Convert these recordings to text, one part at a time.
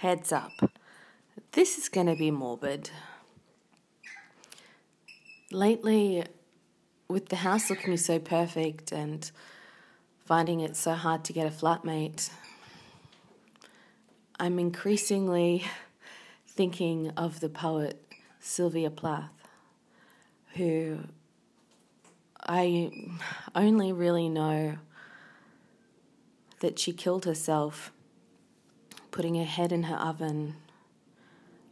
Heads up. This is going to be morbid. Lately, with the house looking so perfect and finding it so hard to get a flatmate, I'm increasingly thinking of the poet Sylvia Plath, who I only really know that she killed herself putting her head in her oven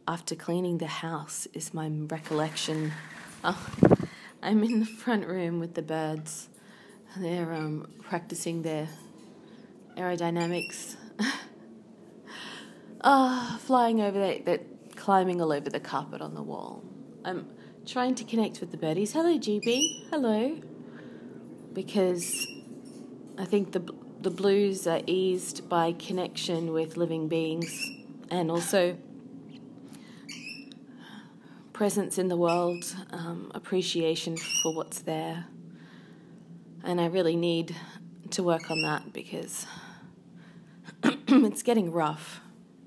after cleaning the house, is my recollection. Oh, I'm in the front room with the birds. They're um, practicing their aerodynamics. Oh, flying over the, the, climbing all over the carpet on the wall. I'm trying to connect with the birdies. Hello, GB. Hello. Because I think the the blues are eased by connection with living beings and also presence in the world, um, appreciation for what's there. And I really need to work on that because it's getting rough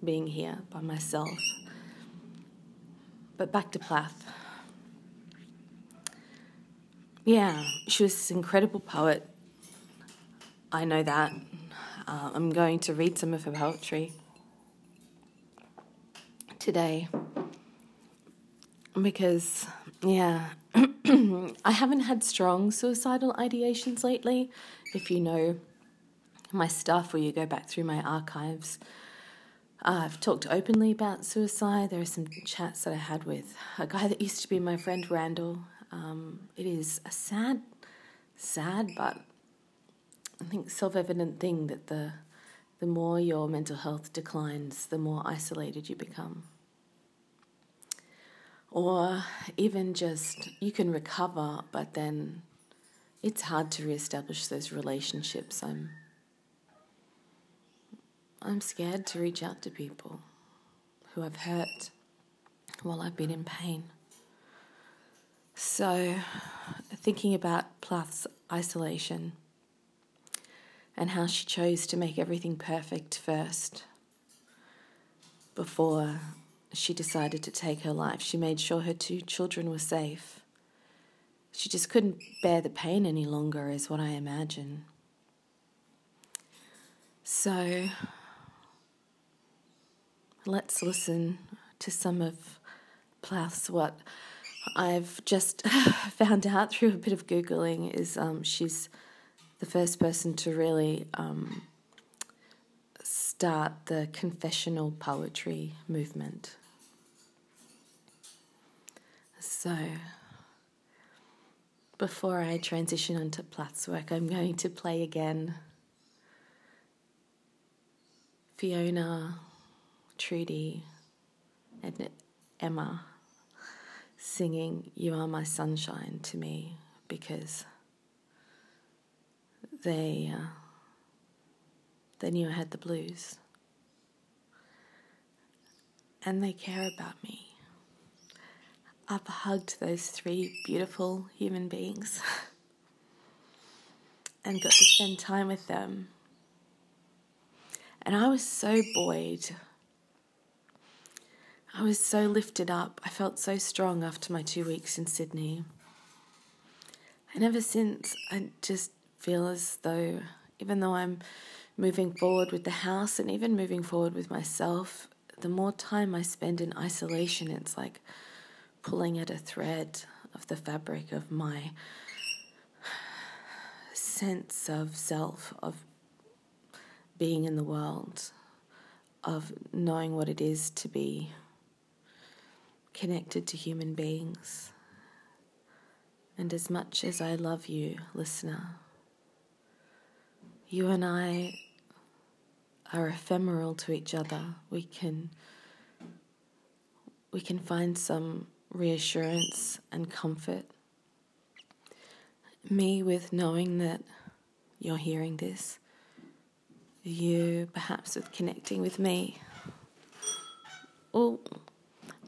being here by myself. But back to Plath. Yeah, she was this incredible poet. I know that. Uh, I'm going to read some of her poetry today because, yeah, I haven't had strong suicidal ideations lately. If you know my stuff or you go back through my archives, uh, I've talked openly about suicide. There are some chats that I had with a guy that used to be my friend Randall. Um, it is a sad, sad, but I think self-evident thing that the the more your mental health declines, the more isolated you become. Or even just you can recover, but then it's hard to reestablish those relationships. I'm I'm scared to reach out to people who I've hurt while I've been in pain. So, thinking about Plath's isolation and how she chose to make everything perfect first before she decided to take her life, she made sure her two children were safe. She just couldn't bear the pain any longer, is what I imagine. So, let's listen to some of Plath's what I've just found out through a bit of Googling is um, she's the first person to really um, start the confessional poetry movement. So, before I transition onto Plath's work, I'm going to play again Fiona Trudy and Emma singing You Are My Sunshine to me because they, uh, they knew I had the blues. And they care about me. I've hugged those three beautiful human beings and got to spend time with them. And I was so buoyed I was so lifted up. I felt so strong after my two weeks in Sydney. And ever since, I just feel as though, even though I'm moving forward with the house and even moving forward with myself, the more time I spend in isolation, it's like pulling at a thread of the fabric of my sense of self, of being in the world, of knowing what it is to be connected to human beings. And as much as I love you, listener, you and I are ephemeral to each other. We can we can find some reassurance and comfort. Me with knowing that you're hearing this. You perhaps with connecting with me. Oh,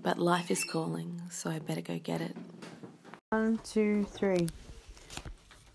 but life is calling, so I better go get it. One, two, three.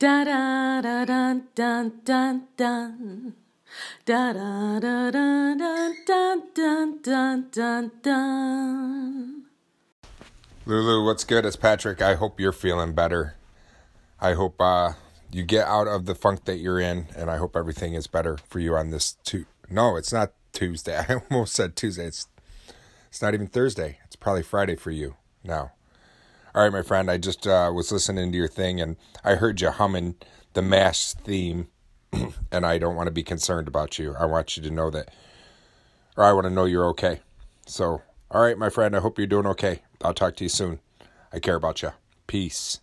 Da da da dun dun dun dun. Da da da dun dun dun dun dun dun dun. Lulu, what's good? It's Patrick. I hope you're feeling better. I hope uh, you get out of the funk that you're in, and I hope everything is better for you on this. Tu- no, it's not Tuesday. I almost said Tuesday. It's it's not even Thursday. It's probably Friday for you now. All right, my friend. I just uh, was listening to your thing, and I heard you humming the Mash theme, and I don't want to be concerned about you. I want you to know that, or I want to know you're okay. So, all right, my friend. I hope you're doing okay. I'll talk to you soon. I care about you. Peace.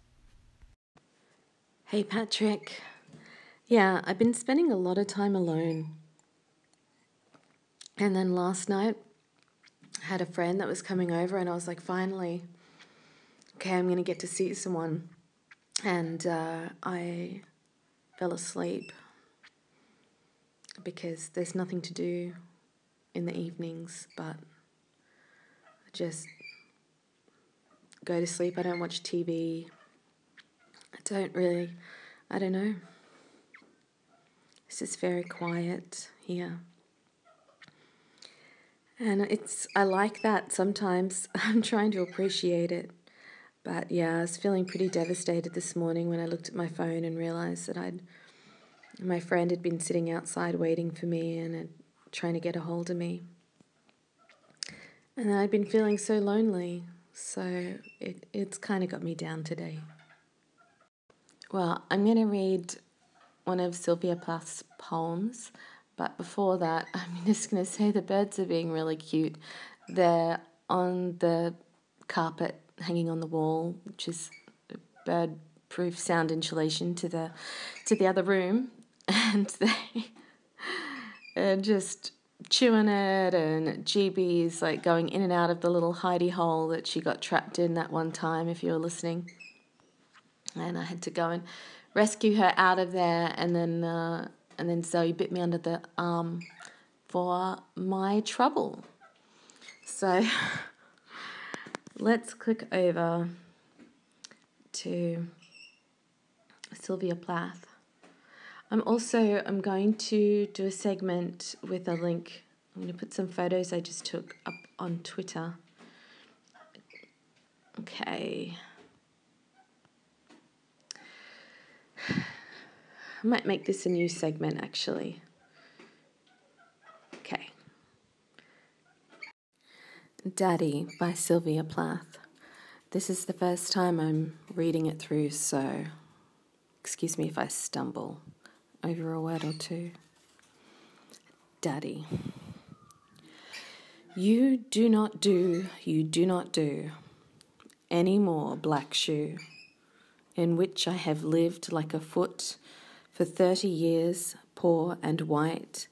Hey, Patrick. Yeah, I've been spending a lot of time alone. And then last night, I had a friend that was coming over, and I was like, finally, okay, I'm going to get to see someone. And uh, I fell asleep because there's nothing to do in the evenings but just go to sleep. I don't watch TV. I don't really, I don't know. It's just very quiet here. And it's, I like that sometimes. I'm trying to appreciate it. But yeah, I was feeling pretty devastated this morning when I looked at my phone and realized that I'd, my friend had been sitting outside waiting for me and had, trying to get a hold of me. And I'd been feeling so lonely. So it, it's kind of got me down today. Well, I'm going to read one of Sylvia Plath's poems, but before that, I'm just going to say the birds are being really cute. They're on the carpet hanging on the wall, which is bird proof sound insulation to the to the other room, and they are just chewing it and GB's like going in and out of the little hidey hole that she got trapped in that one time if you were listening and I had to go and rescue her out of there. And then uh, and then Zoe bit me under the arm for my trouble. So let's click over to Sylvia Plath. I'm also I'm going to do a segment with a link. I'm going to put some photos I just took up on Twitter. Okay. I might make this a new segment actually. Okay. Daddy by Sylvia Plath. This is the first time I'm reading it through, so excuse me if I stumble over a word or two. Daddy. You do not do, you do not do any more black shoe in which I have lived like a foot for thirty years, poor and white,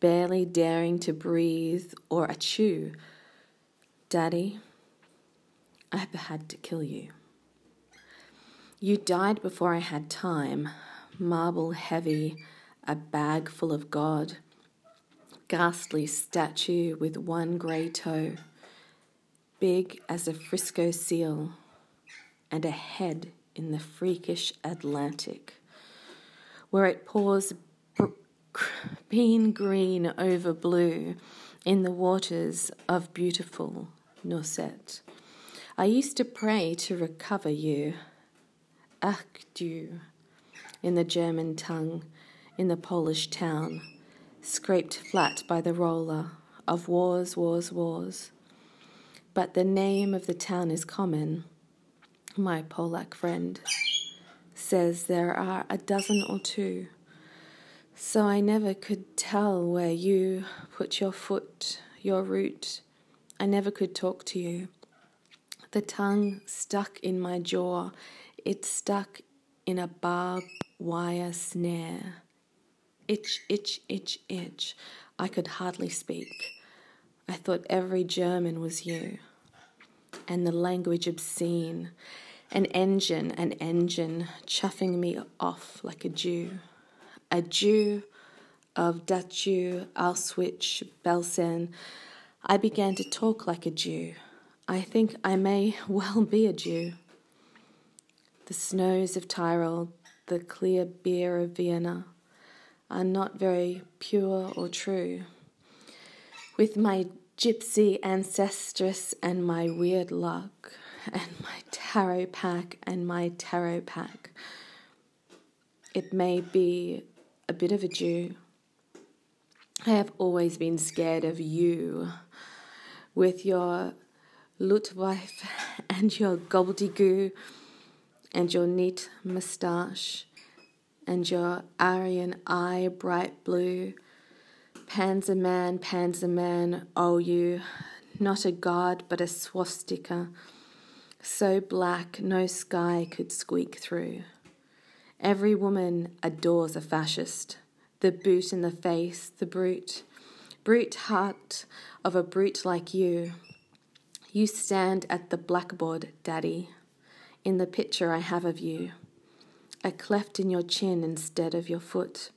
barely daring to breathe or a chew. Daddy, I have had to kill you. You died before I had time, marble heavy, a bag full of God, ghastly statue with one grey toe, big as a Frisco seal, and a head in the freakish Atlantic, where it pours bean green over blue in the waters of beautiful Nauset. I used to pray to recover you, Ach du, in the German tongue, in the Polish town, scraped flat by the roller of wars, wars, wars. But the name of the town is common my Polack friend, says there are a dozen or two. So I never could tell where you put your foot, your root. I never could talk to you. The tongue stuck in my jaw, it stuck in a barbed wire snare. Itch, itch, itch, itch. I could hardly speak. I thought every German was you, and the language obscene, an engine, an engine chuffing me off like a Jew, a Jew of Dachau, Auschwitz, Belsen. I began to talk like a Jew. I think I may well be a Jew. The snows of Tyrol, the clear beer of Vienna, are not very pure or true. With my gypsy ancestress and my weird luck, and my tarot pack and my tarot pack, it may be a bit of a Jew. I have always been scared of you with your Luftwaffe and your gobbledygoo and your neat moustache and your Aryan eye bright blue. Panzer man, Panzer man, oh you, not a god but a swastika, so black no sky could squeak through. Every woman adores a fascist, the boot in the face, the brute, brute heart of a brute like you. You stand at the blackboard, Daddy, in the picture I have of you, a cleft in your chin instead of your foot.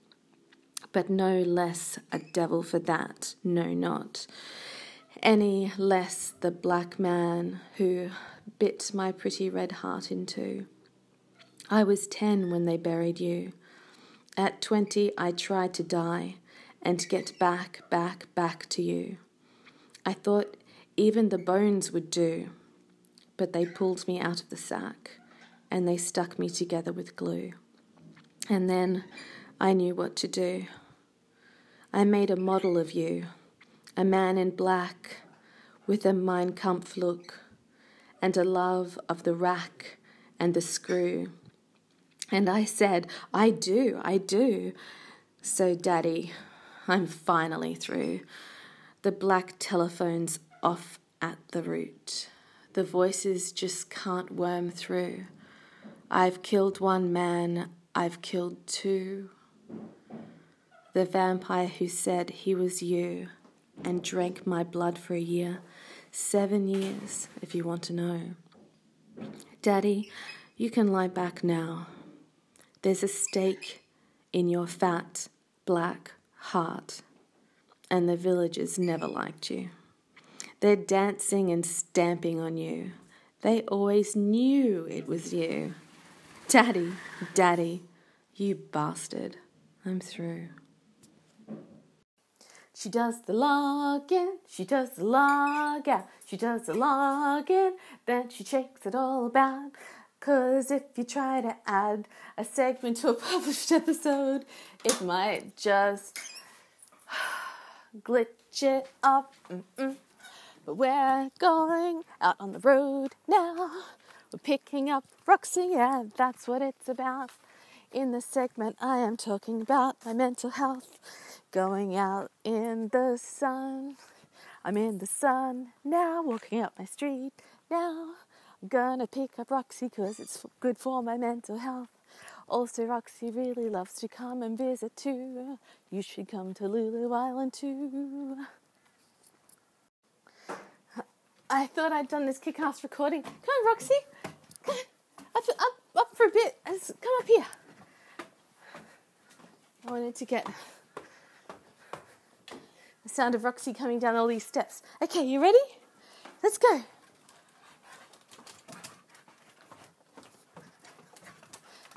But no less a devil for that, no, not. Any less the black man who bit my pretty red heart in two. I was ten when they buried you. At twenty, I tried to die and get back, back, back to you. I thought even the bones would do, but they pulled me out of the sack and they stuck me together with glue. And then I knew what to do. I made a model of you, a man in black with a Mein Kampf look and a love of the rack and the screw. And I said, I do, I do. So, Daddy, I'm finally through. The black telephone's off at the root. The voices just can't worm through. I've killed one man, I've killed two. The vampire who said he was you and drank my blood for a year. Seven years, if you want to know. Daddy, you can lie back now. There's a stake in your fat, black heart, and the villagers never liked you. They're dancing and stamping on you. They always knew it was you. Daddy, Daddy, you bastard. I'm through. She does the login, she does the log out, she does the login, then she checks it all about. Cause if you try to add a segment to a published episode, it might just glitch it up. Mm-mm. But we're going out on the road now. We're picking up Roxy, yeah, that's what it's about. In this segment, I am talking about my mental health. Going out in the sun. I'm in the sun now, walking up my street now. I'm gonna pick up Roxy because it's good for my mental health. Also, Roxy really loves to come and visit too. You should come to Lulu Island too. I thought I'd done this kick-ass recording. Come on, Roxy. Come on. Up, up, up for a bit. Come up here. I wanted to get the sound of Roxy coming down all these steps. Okay, you ready? Let's go.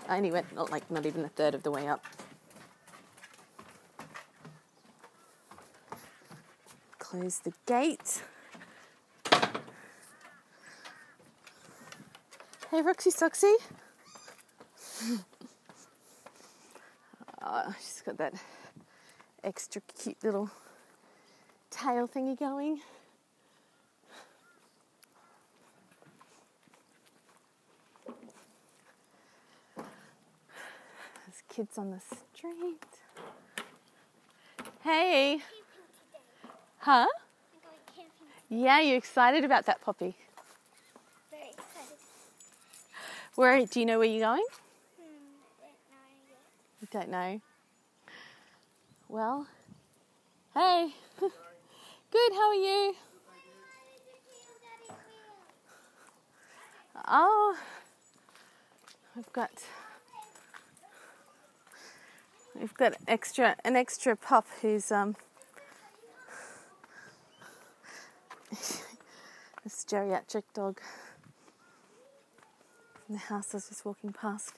I only went not like not even a third of the way up. Close the gate. Hey, Roxy Soxy. oh, she's got that extra cute little tail thingy going. There's kids on the street. Hey. Huh? Yeah, you excited about that poppy? Very excited. Where do you know where you're going? Hmm, You don't know. Well, hey. Good, how are you? Oh, we've got we've got extra an extra pup who's um this geriatric dog in the house I was just walking past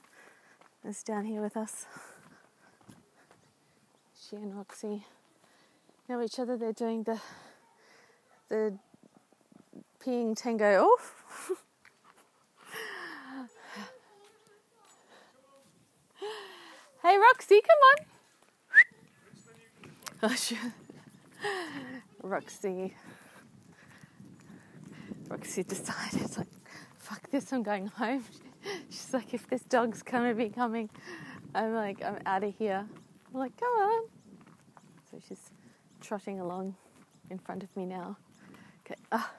is down here with us. She and Roxy know each other. They're doing the the peeing tango off. Hey Roxy, come on. Oh. Roxy. Roxy decided, like, fuck this, I'm going home. She's like, if this dog's gonna be coming, I'm like, I'm out of here. I'm like, come on. So she's trotting along in front of me now. Okay, ah,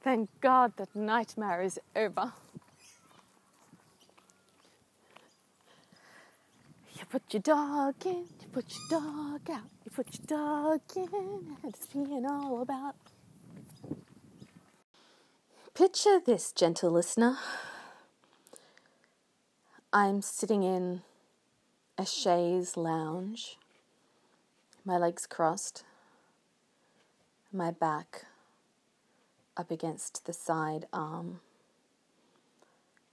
thank God that nightmare is over. Put your dog in, you put your dog out, you put your dog in, and it's being all about. Picture this, gentle listener. I'm sitting in a chaise lounge, my legs crossed, my back up against the side arm.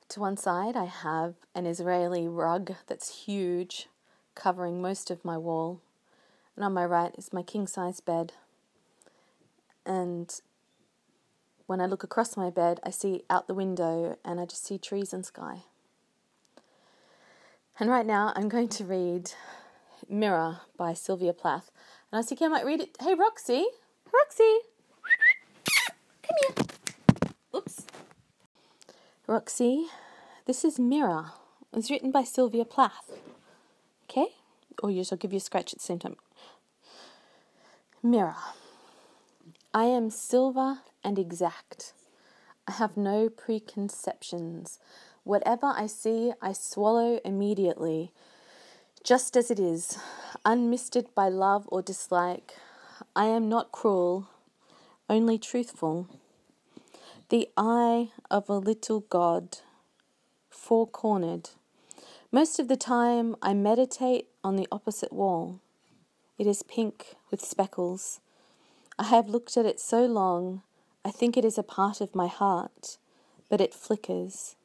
To one side, I have an Israeli rug that's huge, covering most of my wall, and on my right is my king size bed. And when I look across my bed, I see out the window and I just see trees and sky. And right now, I'm going to read Mirror by Sylvia Plath. And I thinking I might read it. Hey, Roxy! Roxy! Come here! Oops. Roxy, this is Mirror. It's written by Sylvia Plath. Okay? Or yes, I'll give you a scratch at the same time. Mirror. I am silver and exact. I have no preconceptions. Whatever I see, I swallow immediately, just as it is, unmisted by love or dislike. I am not cruel, only truthful. The eye of a little god, four cornered. Most of the time, I meditate on the opposite wall. It is pink with speckles. I have looked at it so long, I think it is a part of my heart, but it flickers.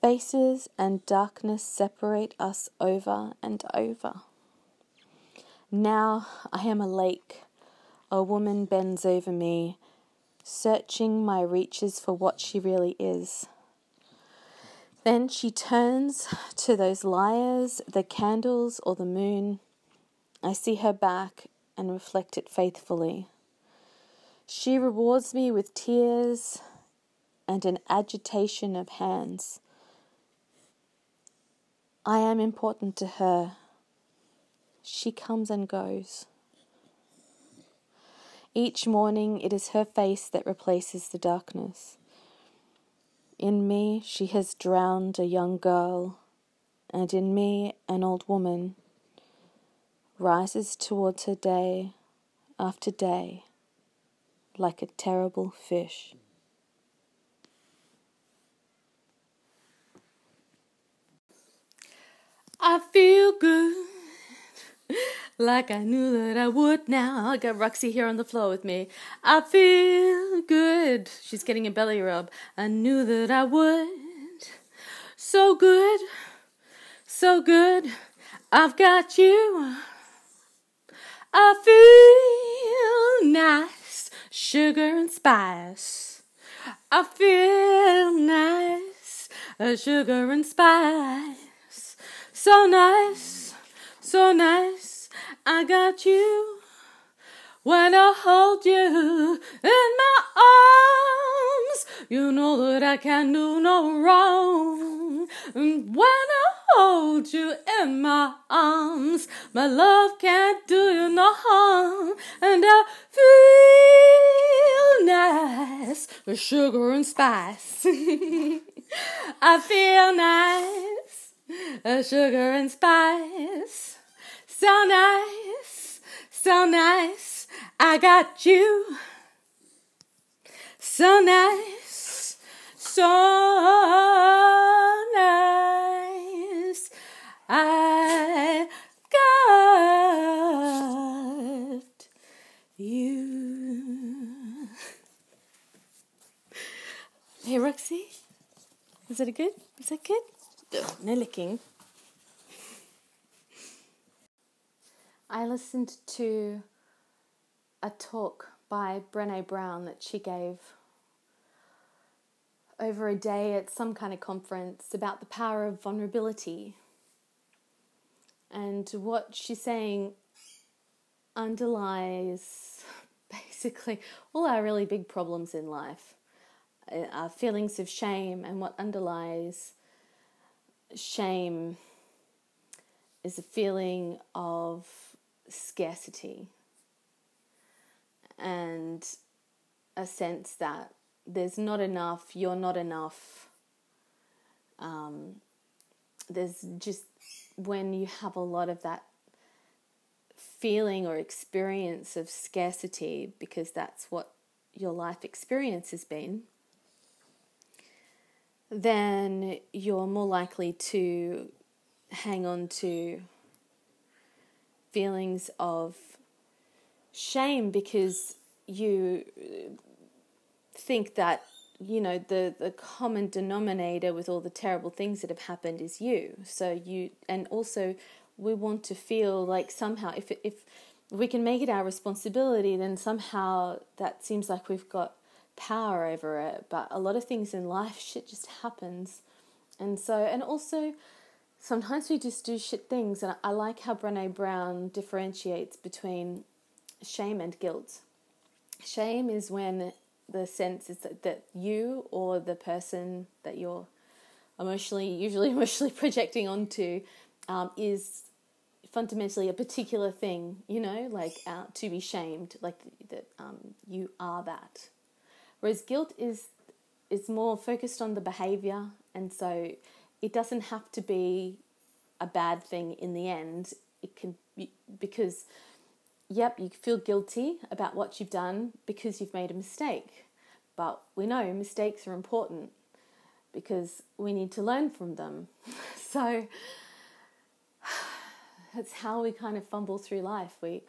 Faces and darkness separate us over and over. Now I am a lake. A woman bends over me, searching my reaches for what she really is. Then she turns to those liars, the candles, or the moon. I see her back and reflect it faithfully. She rewards me with tears and an agitation of hands. I am important to her. She comes and goes. Each morning it is her face that replaces the darkness. In me she has drowned a young girl, and in me an old woman rises towards her day after day like a terrible fish. I feel good, like I knew that I would now. I got Roxy here on the floor with me. I feel good. She's getting a belly rub. I knew that I would. So good, so good. I've got you. I feel nice, sugar and spice. I feel nice, sugar and spice. So nice, so nice. I got you when I hold you in my arms. You know that I can do no wrong. And when I hold you in my arms, my love can't do you no harm. And I feel nice with sugar and spice. I feel nice, uh, sugar and spice. So nice, so nice. I got you. So nice, so nice. I got you. Hey, Roxy. Is that a good? Is that good? No licking. I listened to a talk by Brene Brown that she gave over a day at some kind of conference about the power of vulnerability. And what she's saying underlies basically all our really big problems in life uh, our feelings of shame, and what underlies shame is a feeling of scarcity and a sense that there's not enough, you're not enough. Um, there's just when you have a lot of that feeling or experience of scarcity, because that's what your life experience has been, then you're more likely to hang on to feelings of shame because you think that you know the the common denominator with all the terrible things that have happened is you. So you and also we want to feel like somehow if if we can make it our responsibility then somehow that seems like we've got power over it. But a lot of things in life shit just happens. And so and also sometimes we just do shit things and I like how Brene Brown differentiates between shame and guilt. Shame is when the sense is that, that you or the person that you're emotionally, usually emotionally projecting onto, um, is fundamentally a particular thing. You know, like uh, to be shamed, like that um, you are that. Whereas guilt is is more focused on the behavior, and so it doesn't have to be a bad thing in the end. It can be because yep, you feel guilty about what you've done because you've made a mistake. But we know mistakes are important because we need to learn from them. So that's how we kind of fumble through life. We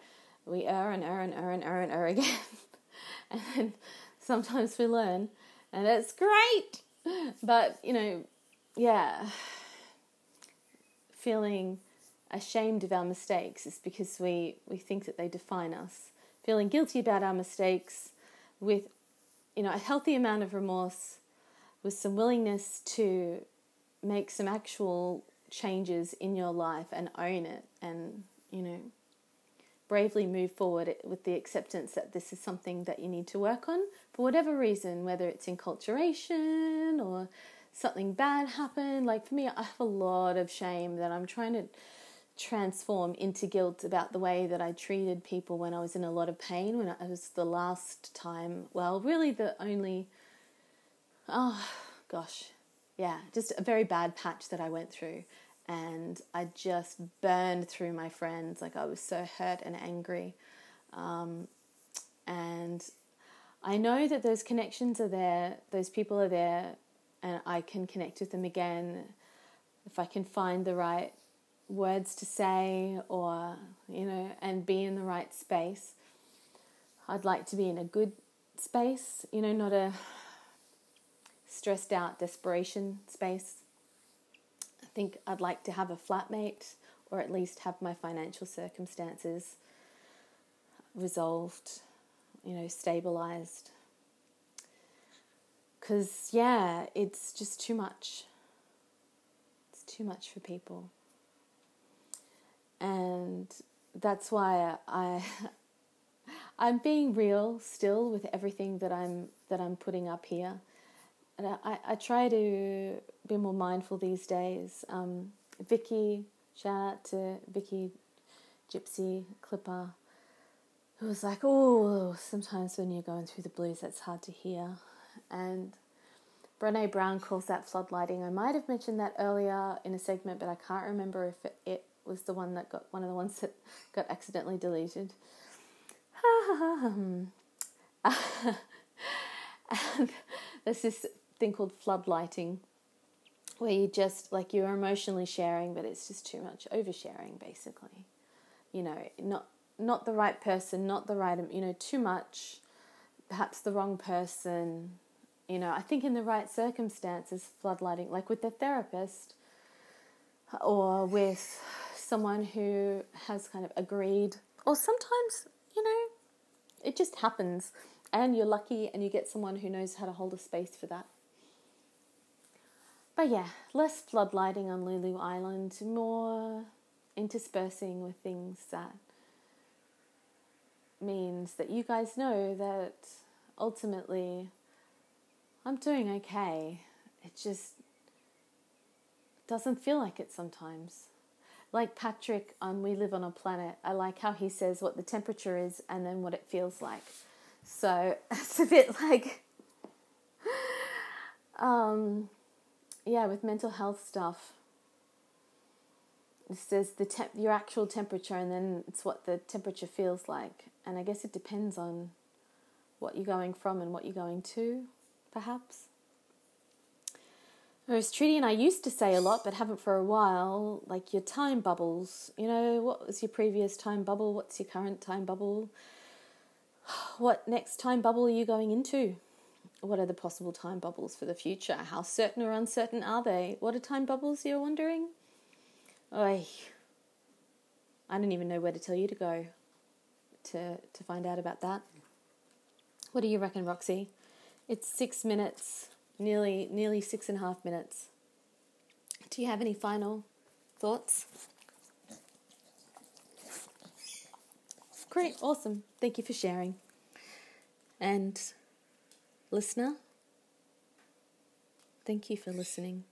we err and err and err and err and err again. and then sometimes we learn and it's great. But, you know, yeah, feeling ashamed of our mistakes is because we, we think that they define us. Feeling guilty about our mistakes with you know a healthy amount of remorse, with some willingness to make some actual changes in your life and own it and you know bravely move forward with the acceptance that this is something that you need to work on for whatever reason, whether it's enculturation or something bad happened. Like for me, I have a lot of shame that I'm trying to transform into guilt about the way that I treated people when I was in a lot of pain, when it was the last time, well, really the only, oh gosh, yeah, just a very bad patch that I went through. And I just burned through my friends. Like I was so hurt and angry. Um, and I know that those connections are there, those people are there, and I can connect with them again if I can find the right words to say or, you know, and be in the right space. I'd like to be in a good space, you know, not a stressed out desperation space. I think I'd like to have a flatmate or at least have my financial circumstances resolved, you know, stabilized. Because, yeah, it's just too much. It's too much for people. And that's why I. I'm being real still with everything that I'm that I'm putting up here, and I, I try to be more mindful these days. Um, Vicky, shout out to Vicky, Gypsy Clipper, who was like, "Oh, sometimes when you're going through the blues, that's hard to hear," and Brene Brown calls that floodlighting. I might have mentioned that earlier in a segment, but I can't remember if it, it was the one that got one of the ones that got accidentally deleted. and there's this thing called floodlighting where you just like you're emotionally sharing but it's just too much oversharing basically you know not not the right person not the right you know too much perhaps the wrong person you know i think in the right circumstances floodlighting like with a therapist or with someone who has kind of agreed or sometimes you know it just happens and you're lucky and you get someone who knows how to hold a space for that. But yeah, less floodlighting on Lulu Island, more interspersing with things that means that you guys know that ultimately I'm doing okay. It just doesn't feel like it sometimes. Like Patrick on We Live on a Planet, I like how he says what the temperature is and then what it feels like. So it's a bit like um yeah, with mental health stuff, it says the temp, your actual temperature, and then it's what the temperature feels like. And I guess it depends on what you're going from and what you're going to, perhaps. Whereas Trudy and I used to say a lot, but haven't for a while, like your time bubbles. You know, what was your previous time bubble? What's your current time bubble? What next time bubble are you going into? What are the possible time bubbles for the future? How certain or uncertain are they? What are time bubbles, you're wondering? Oy. I don't even know where to tell you to go to, to find out about that. What do you reckon, Roxy? It's six minutes, nearly nearly six and a half minutes. Do you have any final thoughts? Great, awesome. Thank you for sharing. And Listener, thank you for listening.